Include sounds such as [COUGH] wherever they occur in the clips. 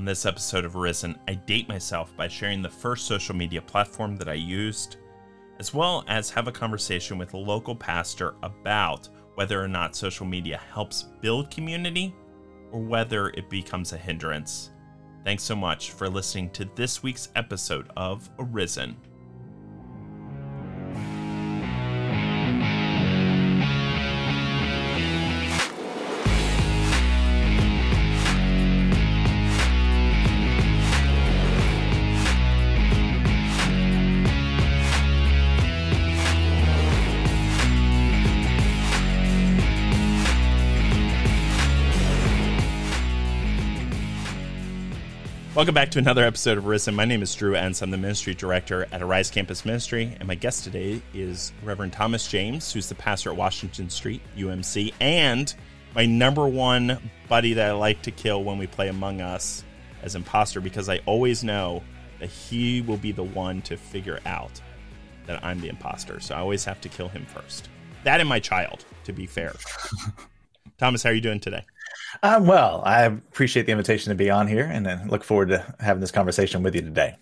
On this episode of Arisen, I date myself by sharing the first social media platform that I used, as well as have a conversation with a local pastor about whether or not social media helps build community or whether it becomes a hindrance. Thanks so much for listening to this week's episode of Arisen. Welcome back to another episode of Arisen. My name is Drew Enns. I'm the ministry director at Arise Campus Ministry, and my guest today is Reverend Thomas James, who's the pastor at Washington Street, UMC, and my number one buddy that I like to kill when we play Among Us as imposter because I always know that he will be the one to figure out that I'm the imposter. So I always have to kill him first. That and my child, to be fair. [LAUGHS] Thomas, how are you doing today? I'm well. I appreciate the invitation to be on here, and then look forward to having this conversation with you today.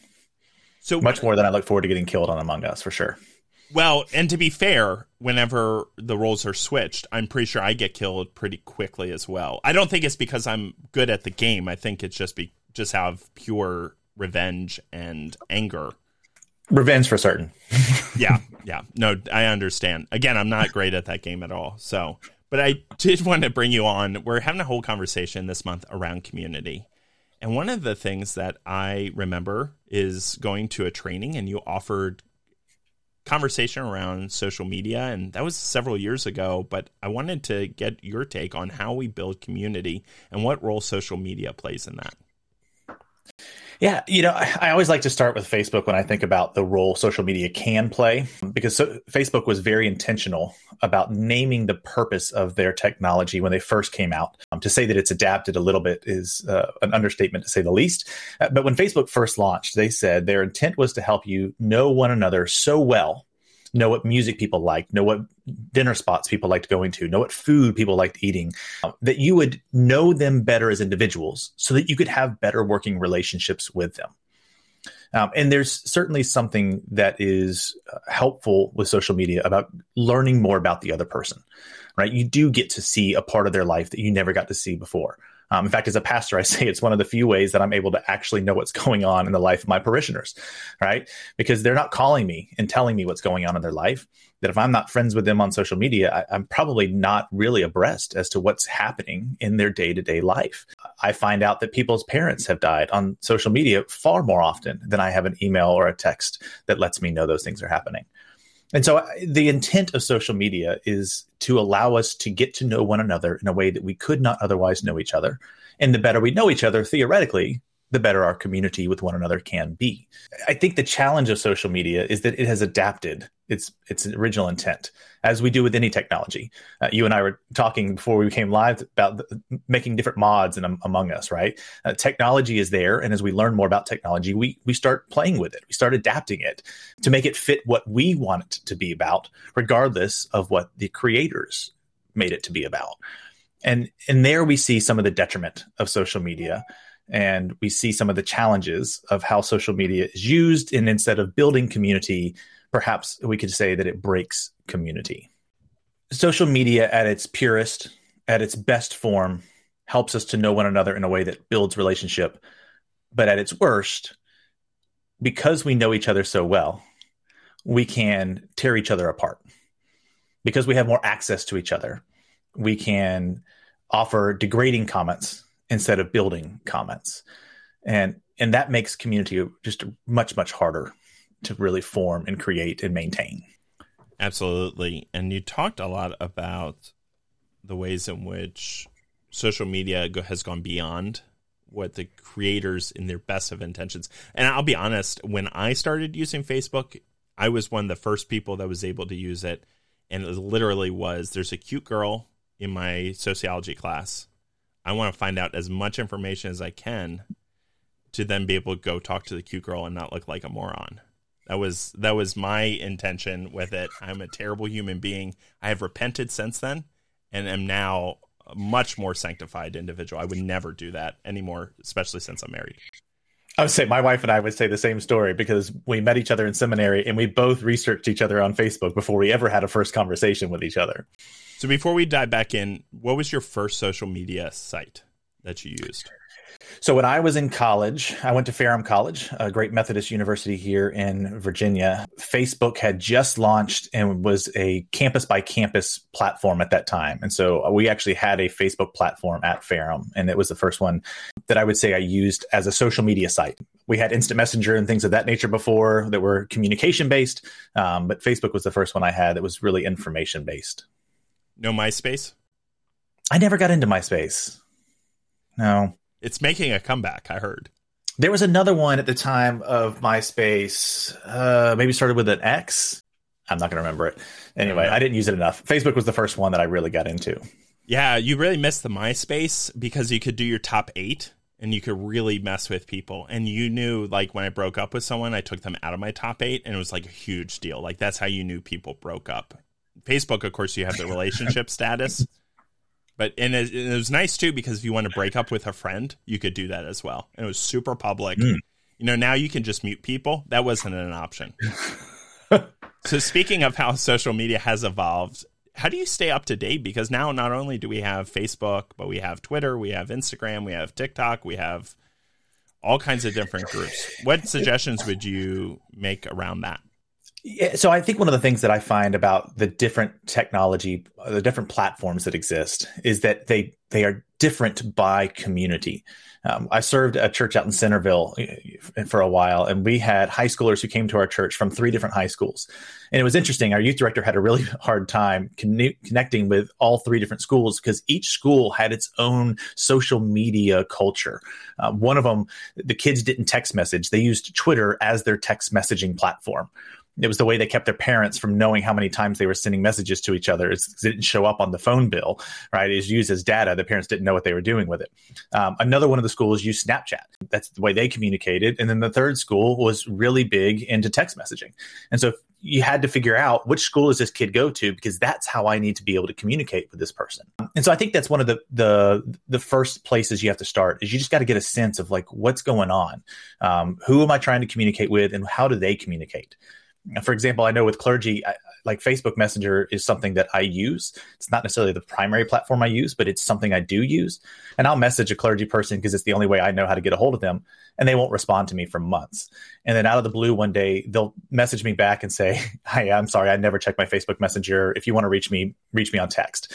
So much more than I look forward to getting killed on Among Us for sure. Well, and to be fair, whenever the roles are switched, I'm pretty sure I get killed pretty quickly as well. I don't think it's because I'm good at the game. I think it's just be just have pure revenge and anger. Revenge for certain. [LAUGHS] yeah, yeah. No, I understand. Again, I'm not great at that game at all. So, but I [LAUGHS] did want to bring you on. We're having a whole conversation this month around community. And one of the things that I remember is going to a training and you offered conversation around social media and that was several years ago but i wanted to get your take on how we build community and what role social media plays in that yeah, you know, I always like to start with Facebook when I think about the role social media can play, because so, Facebook was very intentional about naming the purpose of their technology when they first came out. Um, to say that it's adapted a little bit is uh, an understatement to say the least. Uh, but when Facebook first launched, they said their intent was to help you know one another so well know what music people like, know what dinner spots people liked going to, know what food people liked eating, uh, that you would know them better as individuals so that you could have better working relationships with them. Um, and there's certainly something that is uh, helpful with social media about learning more about the other person, right? You do get to see a part of their life that you never got to see before. Um, in fact, as a pastor, I [LAUGHS] say it's one of the few ways that I'm able to actually know what's going on in the life of my parishioners, right? Because they're not calling me and telling me what's going on in their life. That if I'm not friends with them on social media, I, I'm probably not really abreast as to what's happening in their day to day life. I find out that people's parents have died on social media far more often than I have an email or a text that lets me know those things are happening. And so uh, the intent of social media is to allow us to get to know one another in a way that we could not otherwise know each other. And the better we know each other, theoretically, the better our community with one another can be. I think the challenge of social media is that it has adapted its its original intent, as we do with any technology. Uh, you and I were talking before we came live about the, making different mods and um, among us, right? Uh, technology is there, and as we learn more about technology, we we start playing with it. We start adapting it to make it fit what we want it to be about, regardless of what the creators made it to be about. And and there we see some of the detriment of social media and we see some of the challenges of how social media is used and instead of building community perhaps we could say that it breaks community. Social media at its purest at its best form helps us to know one another in a way that builds relationship. But at its worst because we know each other so well we can tear each other apart. Because we have more access to each other we can offer degrading comments instead of building comments. And and that makes community just much much harder to really form and create and maintain. Absolutely. And you talked a lot about the ways in which social media has gone beyond what the creators in their best of intentions. And i'll be honest when i started using facebook i was one of the first people that was able to use it. And it literally was there's a cute girl in my sociology class I want to find out as much information as I can to then be able to go talk to the cute girl and not look like a moron. That was that was my intention with it. I'm a terrible human being. I have repented since then and am now a much more sanctified individual. I would never do that anymore, especially since I'm married. I would say my wife and I would say the same story because we met each other in seminary and we both researched each other on Facebook before we ever had a first conversation with each other. So before we dive back in, what was your first social media site that you used? So when I was in college, I went to Ferrum College, a great Methodist university here in Virginia. Facebook had just launched and was a campus by campus platform at that time. And so we actually had a Facebook platform at Ferrum, and it was the first one that I would say I used as a social media site. We had instant messenger and things of that nature before that were communication based, um, but Facebook was the first one I had that was really information based. No MySpace? I never got into MySpace. No. It's making a comeback, I heard. There was another one at the time of MySpace, uh, maybe started with an X. I'm not going to remember it. Anyway, I, I didn't use it enough. Facebook was the first one that I really got into. Yeah, you really missed the MySpace because you could do your top eight and you could really mess with people. And you knew, like, when I broke up with someone, I took them out of my top eight and it was like a huge deal. Like, that's how you knew people broke up. Facebook, of course, you have the relationship [LAUGHS] status. But and it, it, was nice too because if you want to break up with a friend, you could do that as well. And it was super public. Mm. You know, now you can just mute people. That wasn't an option. [LAUGHS] so speaking of how social media has evolved, how do you stay up to date? Because now not only do we have Facebook, but we have Twitter, we have Instagram, we have TikTok, we have all kinds of different groups. What suggestions would you make around that? Yeah, so I think one of the things that I find about the different technology, the different platforms that exist, is that they they are different by community. Um, I served a church out in Centerville uh, for a while, and we had high schoolers who came to our church from three different high schools. And it was interesting. Our youth director had a really [LAUGHS] hard time conne- connecting with all three different schools because each school had its own social media culture. Uh, one of them, the kids didn't text message; they used Twitter as their text messaging platform it was the way they kept their parents from knowing how many times they were sending messages to each other. It didn't show up on the phone bill, right? It was used as data. The parents didn't know what they were doing with it. Um, another one of the schools used Snapchat. That's the way they communicated. And then the third school was really big into text messaging. And so you had to figure out which school does this kid go to because that's how I need to be able to communicate with this person. And so I think that's one of the the the first places you have to start is you just got to get a sense of like what's going on, um, who am I trying to communicate with, and how do they communicate for example, I know with clergy, I, like Facebook Messenger is something that I use. It's not necessarily the primary platform I use, but it's something I do use. And I'll message a clergy person because it's the only way I know how to get a hold of them. And they won't respond to me for months. And then out of the blue, one day they'll message me back and say, [LAUGHS] "Hi, I'm sorry, I never checked my Facebook Messenger. If you want to reach me, reach me on text."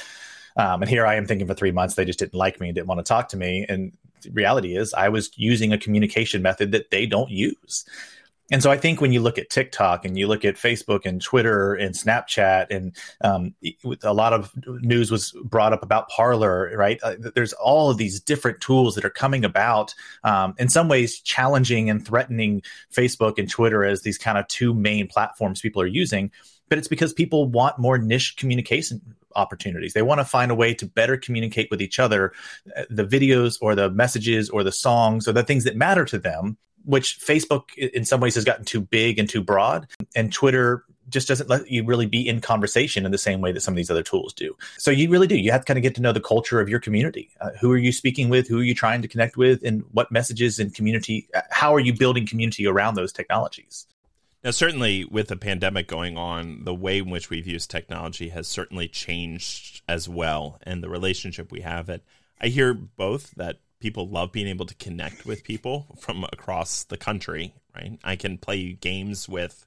Um, and here I am thinking for three months they just didn't like me, and didn't want to talk to me. And reality is, I was using a communication method that they don't use. And so I think when you look at TikTok and you look at Facebook and Twitter and Snapchat and um, a lot of news was brought up about Parler, right? Uh, there's all of these different tools that are coming about, um, in some ways challenging and threatening Facebook and Twitter as these kind of two main platforms people are using. But it's because people want more niche communication opportunities. They want to find a way to better communicate with each other, uh, the videos or the messages or the songs or the things that matter to them which Facebook in some ways has gotten too big and too broad, and Twitter just doesn't let you really be in conversation in the same way that some of these other tools do. So you really do. You have to kind of get to know the culture of your community. Uh, who are you speaking with? Who are you trying to connect with? And what messages and community? Uh, how are you building community around those technologies? Now, certainly with the pandemic going on, the way in which we've used technology has certainly changed as well, and the relationship we have it. I hear both that people love being able to connect with people from across the country, right? I can play games with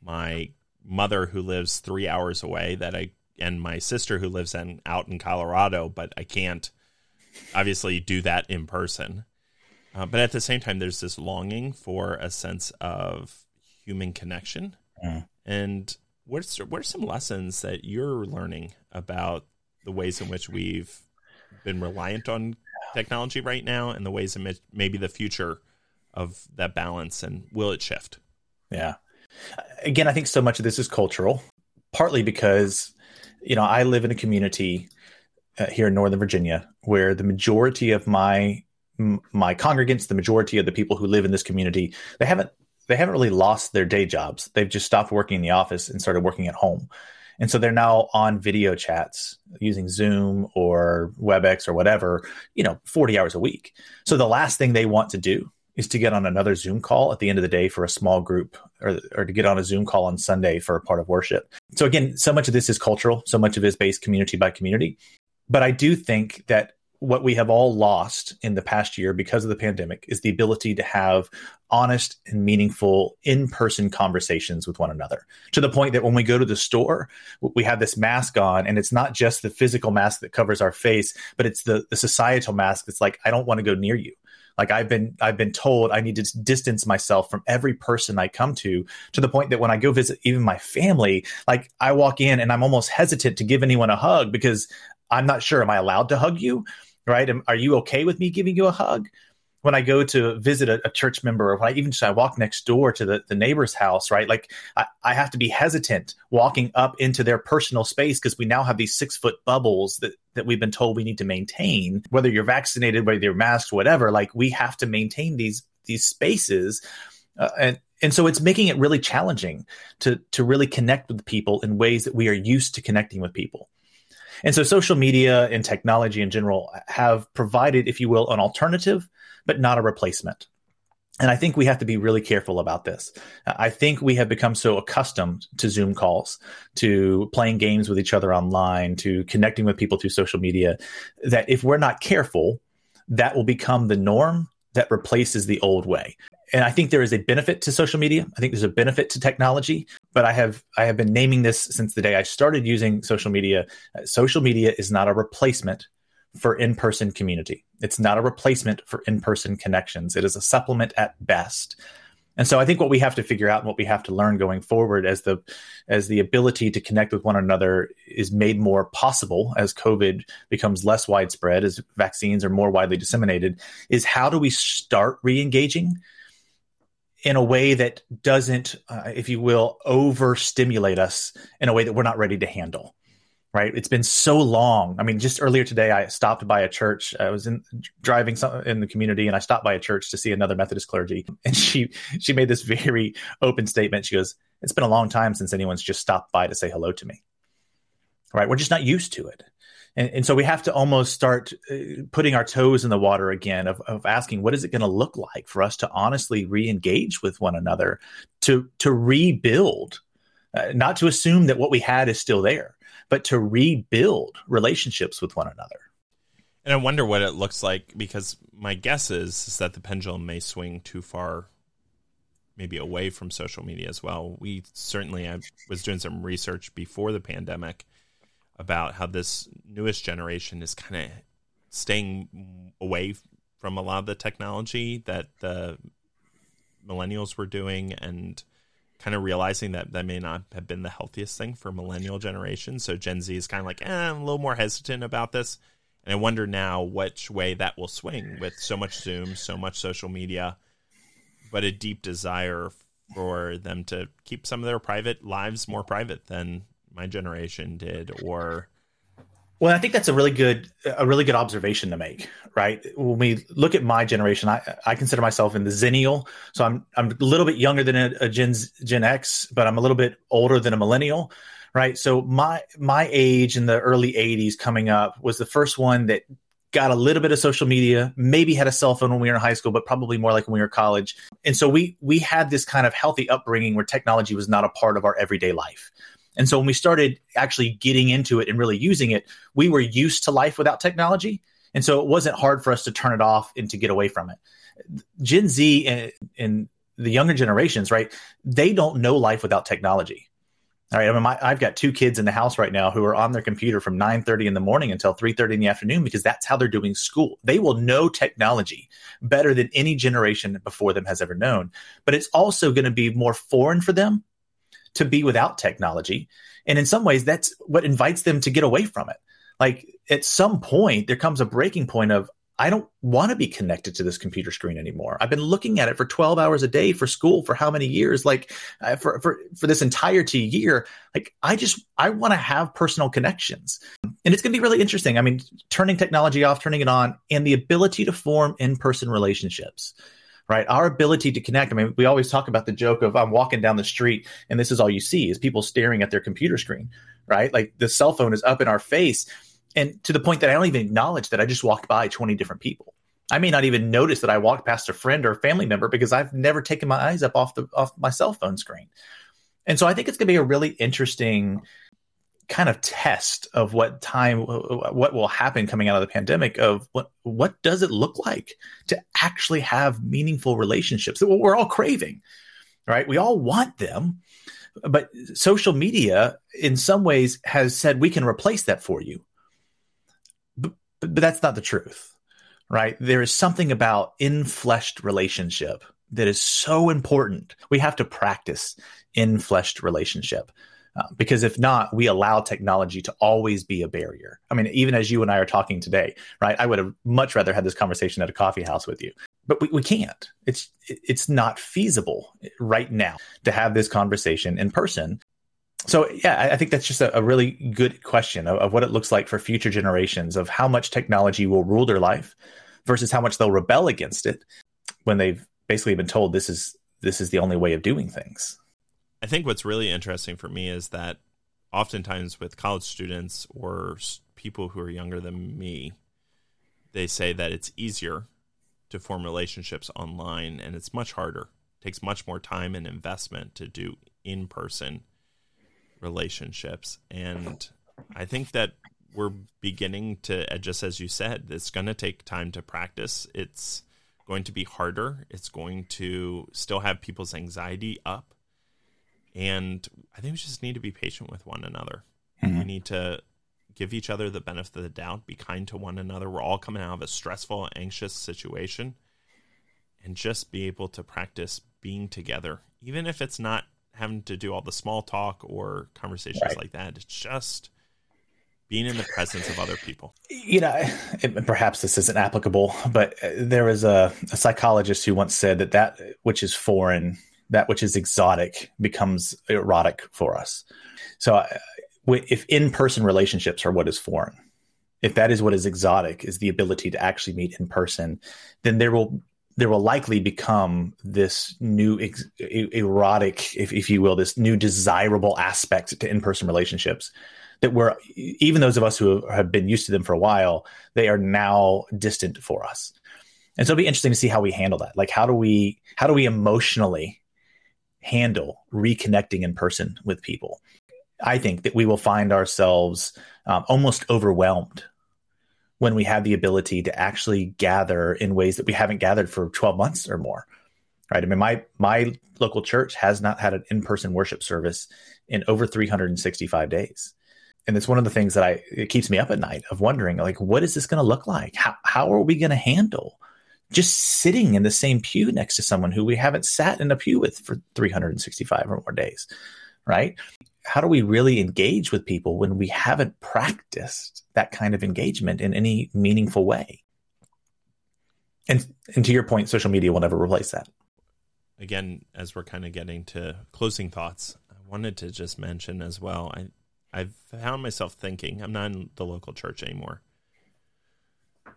my mother who lives 3 hours away that I and my sister who lives in out in Colorado, but I can't obviously do that in person. Uh, but at the same time, there's this longing for a sense of human connection. Mm. And what's what are some lessons that you're learning about the ways in which we've been reliant on technology right now and the ways in which maybe the future of that balance and will it shift? Yeah. Again, I think so much of this is cultural, partly because, you know, I live in a community uh, here in Northern Virginia where the majority of my my congregants, the majority of the people who live in this community, they haven't they haven't really lost their day jobs. They've just stopped working in the office and started working at home. And so they're now on video chats using Zoom or WebEx or whatever, you know, 40 hours a week. So the last thing they want to do is to get on another Zoom call at the end of the day for a small group or, or to get on a Zoom call on Sunday for a part of worship. So again, so much of this is cultural, so much of it is based community by community. But I do think that what we have all lost in the past year because of the pandemic is the ability to have honest and meaningful in-person conversations with one another. To the point that when we go to the store we have this mask on and it's not just the physical mask that covers our face but it's the, the societal mask that's like i don't want to go near you. Like i've been i've been told i need to distance myself from every person i come to to the point that when i go visit even my family like i walk in and i'm almost hesitant to give anyone a hug because i'm not sure am i allowed to hug you right? Am, are you okay with me giving you a hug? When I go to visit a, a church member, or when I even just I walk next door to the, the neighbor's house, right? Like I, I have to be hesitant walking up into their personal space because we now have these six foot bubbles that, that we've been told we need to maintain. Whether you're vaccinated, whether you're masked, whatever, like we have to maintain these these spaces. Uh, and and so it's making it really challenging to to really connect with people in ways that we are used to connecting with people and so social media and technology in general have provided, if you will, an alternative, but not a replacement. And I think we have to be really careful about this. I think we have become so accustomed to Zoom calls, to playing games with each other online, to connecting with people through social media, that if we're not careful, that will become the norm that replaces the old way and I think there is a benefit to social media. I think there's a benefit to technology, but I have I have been naming this since the day I started using social media. Uh, social media is not a replacement for in-person community. It's not a replacement for in-person connections. It is a supplement at best. And so I think what we have to figure out and what we have to learn going forward as the as the ability to connect with one another is made more possible as COVID becomes less widespread, as vaccines are more widely disseminated, is how do we start re-engaging in a way that doesn't, uh, if you will, overstimulate us in a way that we're not ready to handle. Right? It's been so long. I mean, just earlier today, I stopped by a church. I was in driving some, in the community, and I stopped by a church to see another Methodist clergy. [LAUGHS] And she she made this very open statement. She goes, "It's been a long time since anyone's just stopped by to say hello to me." Right? We're just not used to it. And, and, so we have to almost start uh, putting our toes in the water again of, of asking what is it going to look like for us to honestly re-engage with one another to to rebuild uh, not to assume that what we had is still there but to rebuild relationships with one another? And i wonder what it looks like because my guess is, is that the pendulum may swing too far maybe away from social media as well. We certainly i was doing some research before the pandemic about how this newest generation is kind of staying away from a lot of the technology that the millennials were doing and kind of realizing that that may not have been the healthiest thing for millennial generation. So Gen Z is kind of like, eh, I'm a little more hesitant about this. And I wonder now which way that will swing with so much Zoom, so much social media, but a deep desire for them to keep some of their private lives more private than my generation did or well, I think that's a really good a really good observation to make, right? When we look at my generation, I, I consider myself in the Xennial, so I'm I'm a little bit younger than a, a Gen Gen X, but I'm a little bit older than a millennial, right? So my my age in the early '80s coming up was the first one that got a little bit of social media, maybe had a cell phone when we were in high school, but probably more like when we were in college. And so we we had this kind of healthy upbringing where technology was not a part of our everyday life. And so when we started actually getting into it and really using it, we were used to life without technology. And so it wasn't hard for us to turn it off and to get away from it. Gen Z and, and the younger generations, right? They don't know life without technology. All right. I mean, my, I've got two kids in the house right now who are on their computer from 9:30 in the morning until 3:30 in the afternoon because that's how they're doing school. They will know technology better than any generation before them has ever known. But it's also going to be more foreign for them to be without technology. And in some ways, that's what invites them to get away from it. Like at some point, there comes a breaking point of, I don't want to be connected to this computer screen anymore. I've been looking at it for 12 hours a day for school for how many years? Like uh, for, for, for this entirety year, like I just, I want to have personal connections and it's going to be really interesting. I mean, turning technology off, turning it on and the ability to form in-person relationships right? Our ability to connect. I mean, we always talk about the joke of I'm walking down the street and this is all you see is people staring at their computer screen, right? Like the cell phone is up in our face. And to the point that I don't even acknowledge that I just walked by 20 different people. I may not even notice that I walked past a friend or a family member because I've never taken my eyes up off the off my cell phone screen. And so I think it's going to be a really interesting kind of test of what time what will happen coming out of the pandemic of what what does it look like to actually have meaningful relationships? That we're all craving right? We all want them but social media in some ways has said we can replace that for you. But, but that's not the truth right? There is something about in-fleshed relationship that is so important. We have to practice in-fleshed relationship uh, because if not, we allow technology to always be a barrier. I mean, even as you and I are talking today, right? I would have much rather had this conversation at a coffee house with you, but we, we can't. It's it's not feasible right now to have this conversation in person. So yeah, I, I think that's just a, a really good question of, of what it looks like for future generations of how much technology will rule their life versus how much they'll rebel against it when they've basically been told this is this is the only way of doing things. I think what's really interesting for me is that oftentimes with college students or people who are younger than me, they say that it's easier to form relationships online and it's much harder. It takes much more time and investment to do in person relationships. And I think that we're beginning to, uh, just as you said, it's going to take time to practice. It's going to be harder. It's going to still have people's anxiety up and I think we just need to be patient with one another. Mm-hmm. We need to give each other the benefit of the doubt, be kind to one another. We're all coming out of a stressful, anxious situation, and just be able to practice being together, even if it's not having to do all the small talk or conversations right. like that. It's just being in the presence of other people. You know, it, perhaps this isn't applicable, but there was a, a psychologist who once said that that which is foreign that which is exotic becomes erotic for us. So, uh, if in person relationships are what is foreign, if that is what is exotic, is the ability to actually meet in person, then there will there will likely become this new ex- erotic, if, if you will, this new desirable aspect to in person relationships that we're even those of us who have been used to them for a while, they are now distant for us. And so it'll be interesting to see how we handle that. Like how do we how do we emotionally handle reconnecting in person with people. I think that we will find ourselves um, almost overwhelmed when we have the ability to actually gather in ways that we haven't gathered for 12 months or more. Right. I mean, my my local church has not had an in-person worship service in over 365 days. And it's one of the things that I it keeps me up at night of wondering like what is this going to look like? How how are we going to handle just sitting in the same pew next to someone who we haven't sat in a pew with for 365 or more days, right? How do we really engage with people when we haven't practiced that kind of engagement in any meaningful way? And, and to your point, social media will never replace that. Again, as we're kind of getting to closing thoughts, I wanted to just mention as well. I I've found myself thinking. I'm not in the local church anymore,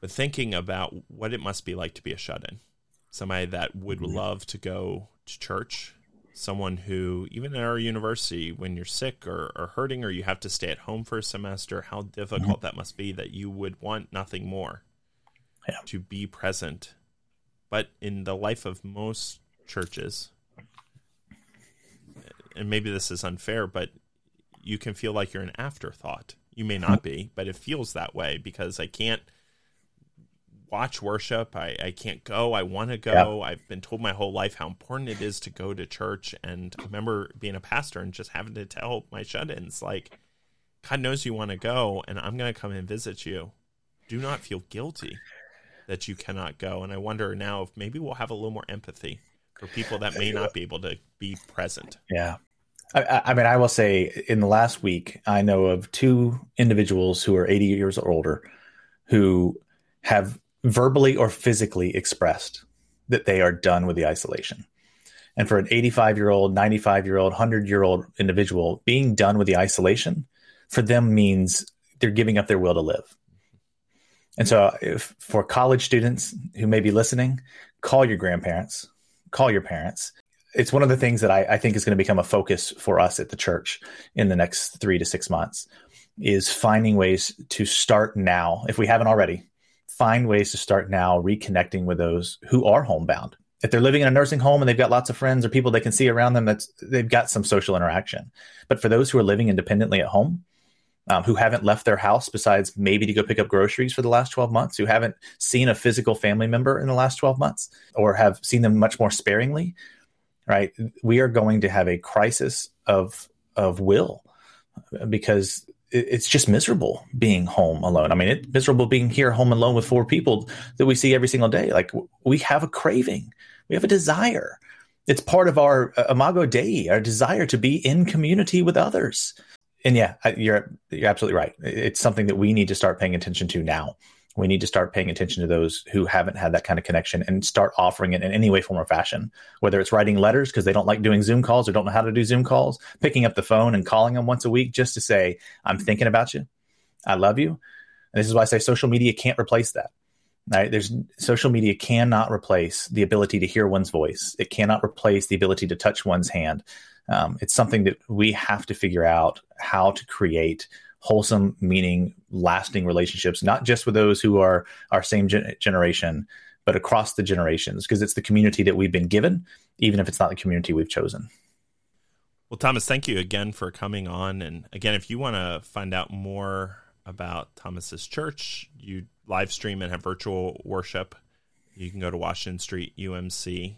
but thinking about what it must be like to be a shut in, somebody that would mm-hmm. love to go to church, someone who, even at our university, when you're sick or, or hurting or you have to stay at home for a semester, how difficult mm-hmm. that must be that you would want nothing more yeah. to be present. But in the life of most churches, and maybe this is unfair, but you can feel like you're an afterthought. You may not be, but it feels that way because I can't watch worship. I, I can't go. I want to go. Yeah. I've been told my whole life how important it is to go to church. And I remember being a pastor and just having to tell my shut ins, like, God knows you want to go, and I'm going to come and visit you. Do not feel guilty that you cannot go. And I wonder now if maybe we'll have a little more empathy for people that may not be able to be present. Yeah. I, I, mean, I will say in the last week, I know of two individuals who are 80 years or older who have verbally or physically expressed that they are done with the isolation. And for an 85 year old, 95 year old, 100 year old individual, being done with the isolation for them means they're giving up their will to live. And so, if, for college students who may be listening, call your grandparents, call your parents. it's one of the things that I, I think is going to become a focus for us at the church in the next three to six months is finding ways to start now, if we haven't already, find ways to start now reconnecting with those who are homebound. If they're living in a nursing home and they've got lots of friends or people they can see around them, that's they've got some social interaction. But for those who are living independently at home, um, who haven't left their house besides maybe to go pick up groceries for the last 12 months, who haven't seen a physical family member in the last 12 months, or have seen them much more sparingly, right? We are going to have a crisis of of will because it's just miserable being home alone. I mean, it's miserable being here home alone with four people that we see every single day. Like we have a craving, we have a desire. It's part of our uh, imago dei, our desire to be in community with others. And yeah, you're you're absolutely right. It's something that we need to start paying attention to now we need to start paying attention to those who haven't had that kind of connection and start offering it in any way, form, or fashion. Whether it's writing letters because they don't like doing Zoom calls or don't know how to do Zoom calls, picking up the phone and calling them once a week just to say, I'm thinking about you. I love you. And this is why I say social media can't replace that. Right? There's social media cannot replace the ability to hear one's voice. It cannot replace the ability to touch one's hand. Um, it's something that we have to figure out how to create wholesome, meaning, lasting relationships, not just with those who are our same gen- generation, but across the generations, because it's the community that we've been given, even if it's not the community we've chosen. Well, Thomas, thank you again for coming on. And again, if you want to find out more about Thomas's church, you live stream and have virtual worship. You can go to Washington Street UMC.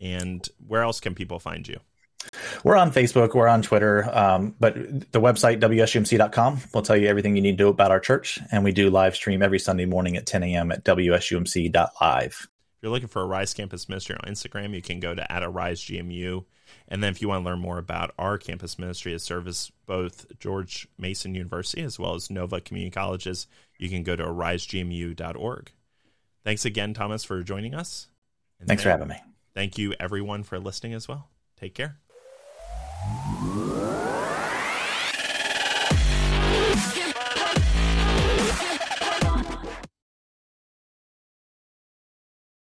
And where else can people find you? We're on Facebook, we're on Twitter, um, but the website, WSUMC.com, will tell you everything you need to know about our church. And we do live stream every Sunday morning at 10 a.m. at WSUMC.live. If you're looking for Arise Campus Ministry on Instagram, you can go to at Arise GMU. And then if you want to learn more about our campus ministry as service both George Mason University as well as Nova Community Colleges, you can go to arisegmu.org. Thanks again, Thomas, for joining us. And Thanks for having me. Thank you, everyone, for listening as well. Take care. You